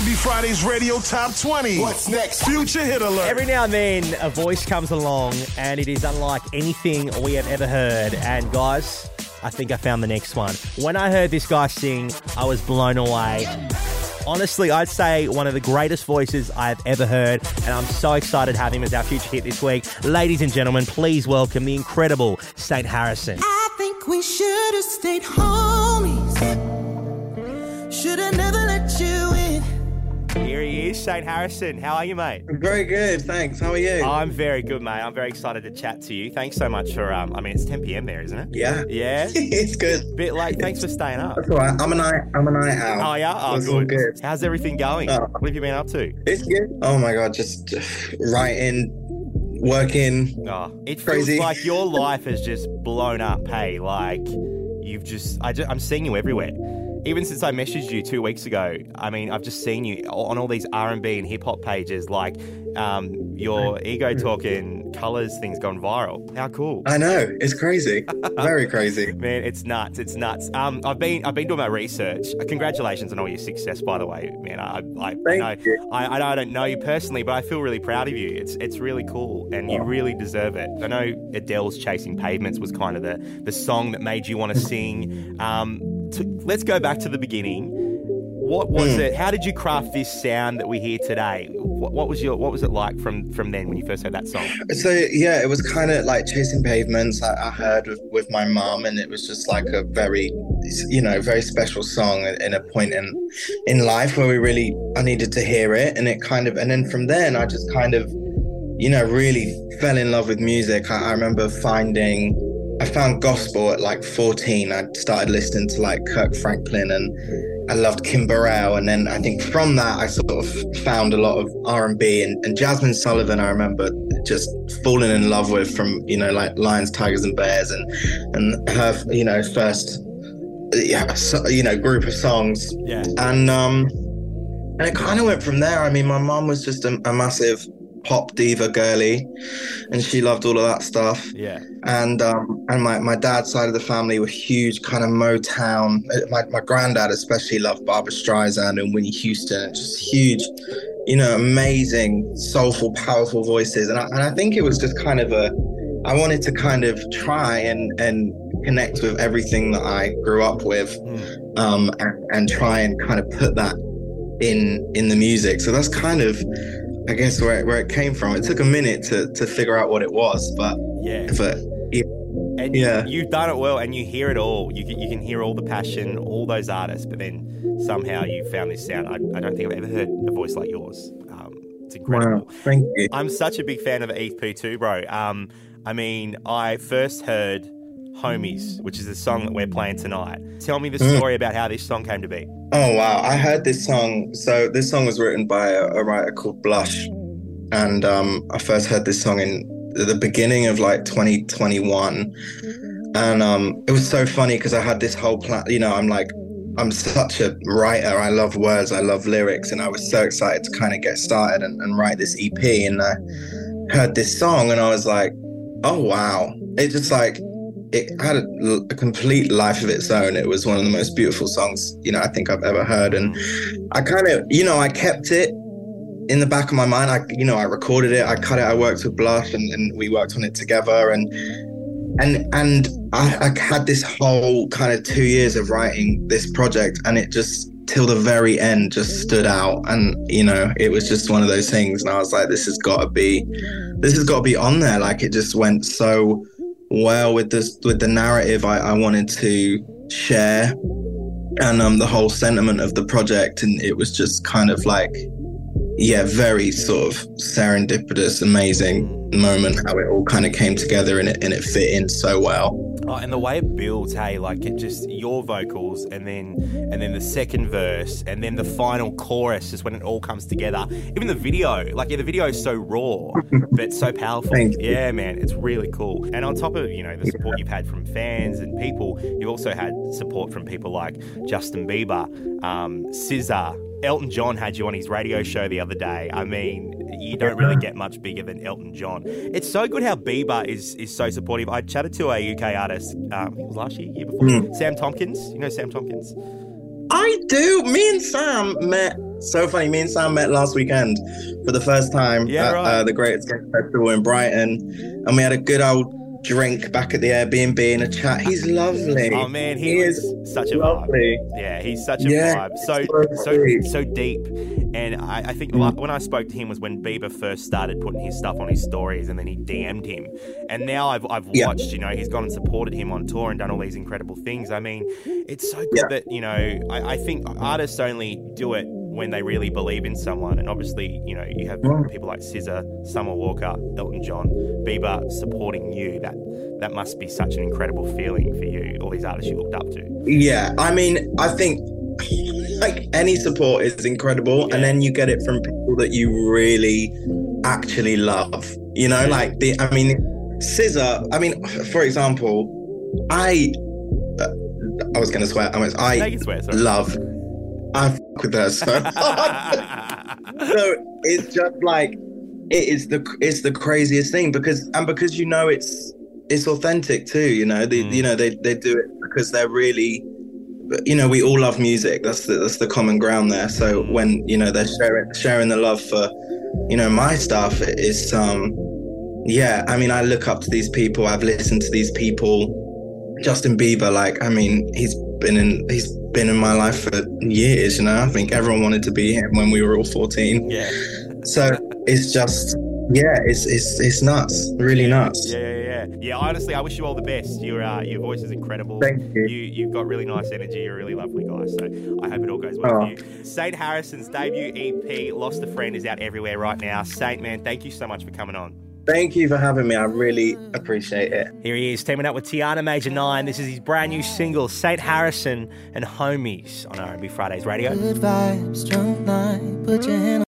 R&B Fridays Radio Top 20. What's next? Future Hit Alert. Every now and then, a voice comes along, and it is unlike anything we have ever heard. And guys, I think I found the next one. When I heard this guy sing, I was blown away. Honestly, I'd say one of the greatest voices I've ever heard, and I'm so excited to have him as our future hit this week. Ladies and gentlemen, please welcome the incredible Saint Harison. I think we should have stayed homies. Should have never let you in. Is, Harison. How are you, mate? Very good, thanks. How are you? I'm very good, mate. I'm very excited to chat to you. Thanks so much for, um, I mean, it's 10 p.m. there, isn't it? yeah. Yeah? it's good. Bit late. Thanks for staying up. That's all right. I'm a night. I'm a night owl. Oh, yeah? Oh, It's all good. good. How's everything going? Oh. What have you been up to? It's good. Oh my god, just, writing, working. Oh, it feels Crazy. like your life has just blown up, hey? Like, you've just, I just, I'm seeing you everywhere. Even since I messaged you two weeks ago, I mean, I've just seen you on all these R&B and hip hop pages. Like, um, your ego talking colors things gone viral. How cool! I know. It's crazy. Very crazy. Man, it's nuts. It's nuts. Um, I've been I've been doing my research. Congratulations on all your success, by the way, man. I I, I Thank know you. I, I I don't know you personally, but I feel really proud of you. It's it's really cool, and you really deserve it. I know Adele's "Chasing Pavements" was kind of the the song that made you want to sing. Um, to, let's go back to the beginning. What was Hmm. it? How did you craft this sound that we hear today? What, what was your What was it like from from then when you first heard that song? So yeah, it was kind of like chasing pavements. I, I heard with, with my mom, and it was just like a very, you know, very special song in a point in in life where we really I needed to hear it, and it kind of, and then from then I just kind of, you know, really fell in love with music. I, I remember finding. I found gospel at like 14. I started listening to like Kirk Franklin and I loved Kim Burrell. And then I think from that, I sort of found a lot of R&B and, and Jazmine Sullivan. I remember just falling in love with from, you know, like Lions, Tigers and Bears and, and her, you know, first, yeah, so, you know, group of songs. Yeah. And, um, and it kind of went from there. I mean, my mom was just a, a massive pop diva girly and she loved all of that stuff Yeah. and um, and my, my dad's side of the family were huge kind of Motown. Uh, My my granddad especially loved Barbra Streisand and Whitney Houston, just huge, you know, amazing, soulful, powerful voices. And I, and I think it was just kind of a, I wanted to kind of try and and connect with everything that I grew up with, Mm. um, and, and try and kind of put that in in the music. So that's kind of. I guess where it, where it came from. It took a minute to, to figure out what it was, but Yeah. but And Yeah. you, you've done it well, and you hear it all. You can, you can hear all the passion, all those artists, but then somehow you found this sound. I, I don't think I've ever heard a voice like yours. Um, it's incredible. Wow, thank you. I'm such a big fan of EP too, bro. Um, I mean, I first heard Homies, which is the song that we're playing tonight. Tell me the Mm. story about how this song came to be. Oh wow, I heard this song. So this song was written by a, a writer called Blush, and um, I first heard this song in the beginning of like 2021, and um, it was so funny because I had this whole plan. You know, I'm like, I'm such a writer. I love words. I love lyrics, and I was so excited to kind of get started and, and write this EP. And I heard this song, and I was like, oh wow, it just like it had a, a complete life of its own. It was one of the most beautiful songs, you know, I think I've ever heard. And I kind of, you know, I kept it in the back of my mind. I, you know, I recorded it, I cut it, I worked with Blush and, and we worked on it together. And, and, and I, I had this whole kind of two years of writing this project and it just, till the very end, just stood out. And, you know, it was just one of those things. And I was like, this has got to be, this has got to be on there. Like it just went so, well with this with the narrative I, I wanted to share and um the whole sentiment of the project. And it was just kind of like yeah very sort of serendipitous amazing moment how it all kind of came together and it and it fit in so well Oh, and the way it builds, hey, like it just your vocals, and then and then the second verse, and then the final chorus is when it all comes together. Even the video, like yeah, the video is so raw, but so powerful. Yeah, man, it's really cool. And on top of you know the support you've had from fans and people, you've also had support from people like Justin Bieber, um, SZA. Elton John had you on his radio show the other day. I mean, you don't really get much bigger than Elton John. It's so good how Bieber is is so supportive. I chatted to a UK artist, um, I think it was last year, year before, Mm. Sam Tompkins. You know Sam Tompkins? I do. Me and Sam met. So funny. Me and Sam met last weekend for the first time Yeah, at right. uh, the Great Escape Festival in Brighton, and we had a good old drink back at the Airbnb and a chat. He's lovely. Oh man, he, He is such a vibe. Yeah, he's such a Yeah, vibe. So so so so deep. And I, I think Mm. like, when I spoke to him was when Bieber first started putting his stuff on his stories, and then he DM'd him. And now I've I've Yeah. watched. You know, he's gone and supported him on tour and done all these incredible things. I mean, it's so good Yeah. that you know. I, I think artists only do it when they really believe in someone. And obviously, you know, you have Mm. people like SZA, Summer Walker, Elton John, Bieber supporting you. That that must be such an incredible feeling for you. All these artists you looked up to. Yeah, I mean, I think like any support is incredible, Yeah. and then you get it from people that you really actually love. You know, like the. I mean, SZA. I mean, for example, I. Uh, I was going to swear. I was. I swear, love. I f- with her so so it's just like it is the it's the craziest thing because and because you know it's it's authentic too you know they Mm. you know they they do it because they're really you know we all love music. That's the that's the common ground there. So when you know they're sharing sharing the love for you know my stuff it's um yeah i mean i look up to these people. I've listened to these people. Justin bieber like i mean he's been in he's been in my life for years you know? I think everyone wanted to be him when we were all 14 yeah. so it's just yeah it's it's it's nuts. Really nuts. Yeah, yeah, yeah. Yeah, honestly, I wish you all the best. Your uh, your voice is incredible. Thank you. You you've got really nice energy. You're a really lovely guy. So I hope it all goes well Oh. for you. Saint Harison's debut EP, Lost a Friend, is out everywhere right now. Saint man, thank you so much for coming on. thank you for having me i really appreciate it Here he is, teaming up with Tiana Major9. This is his brand new single, Saint Harrison and Homies on R&B Fridays Radio. Good vibes, drunk night. Put your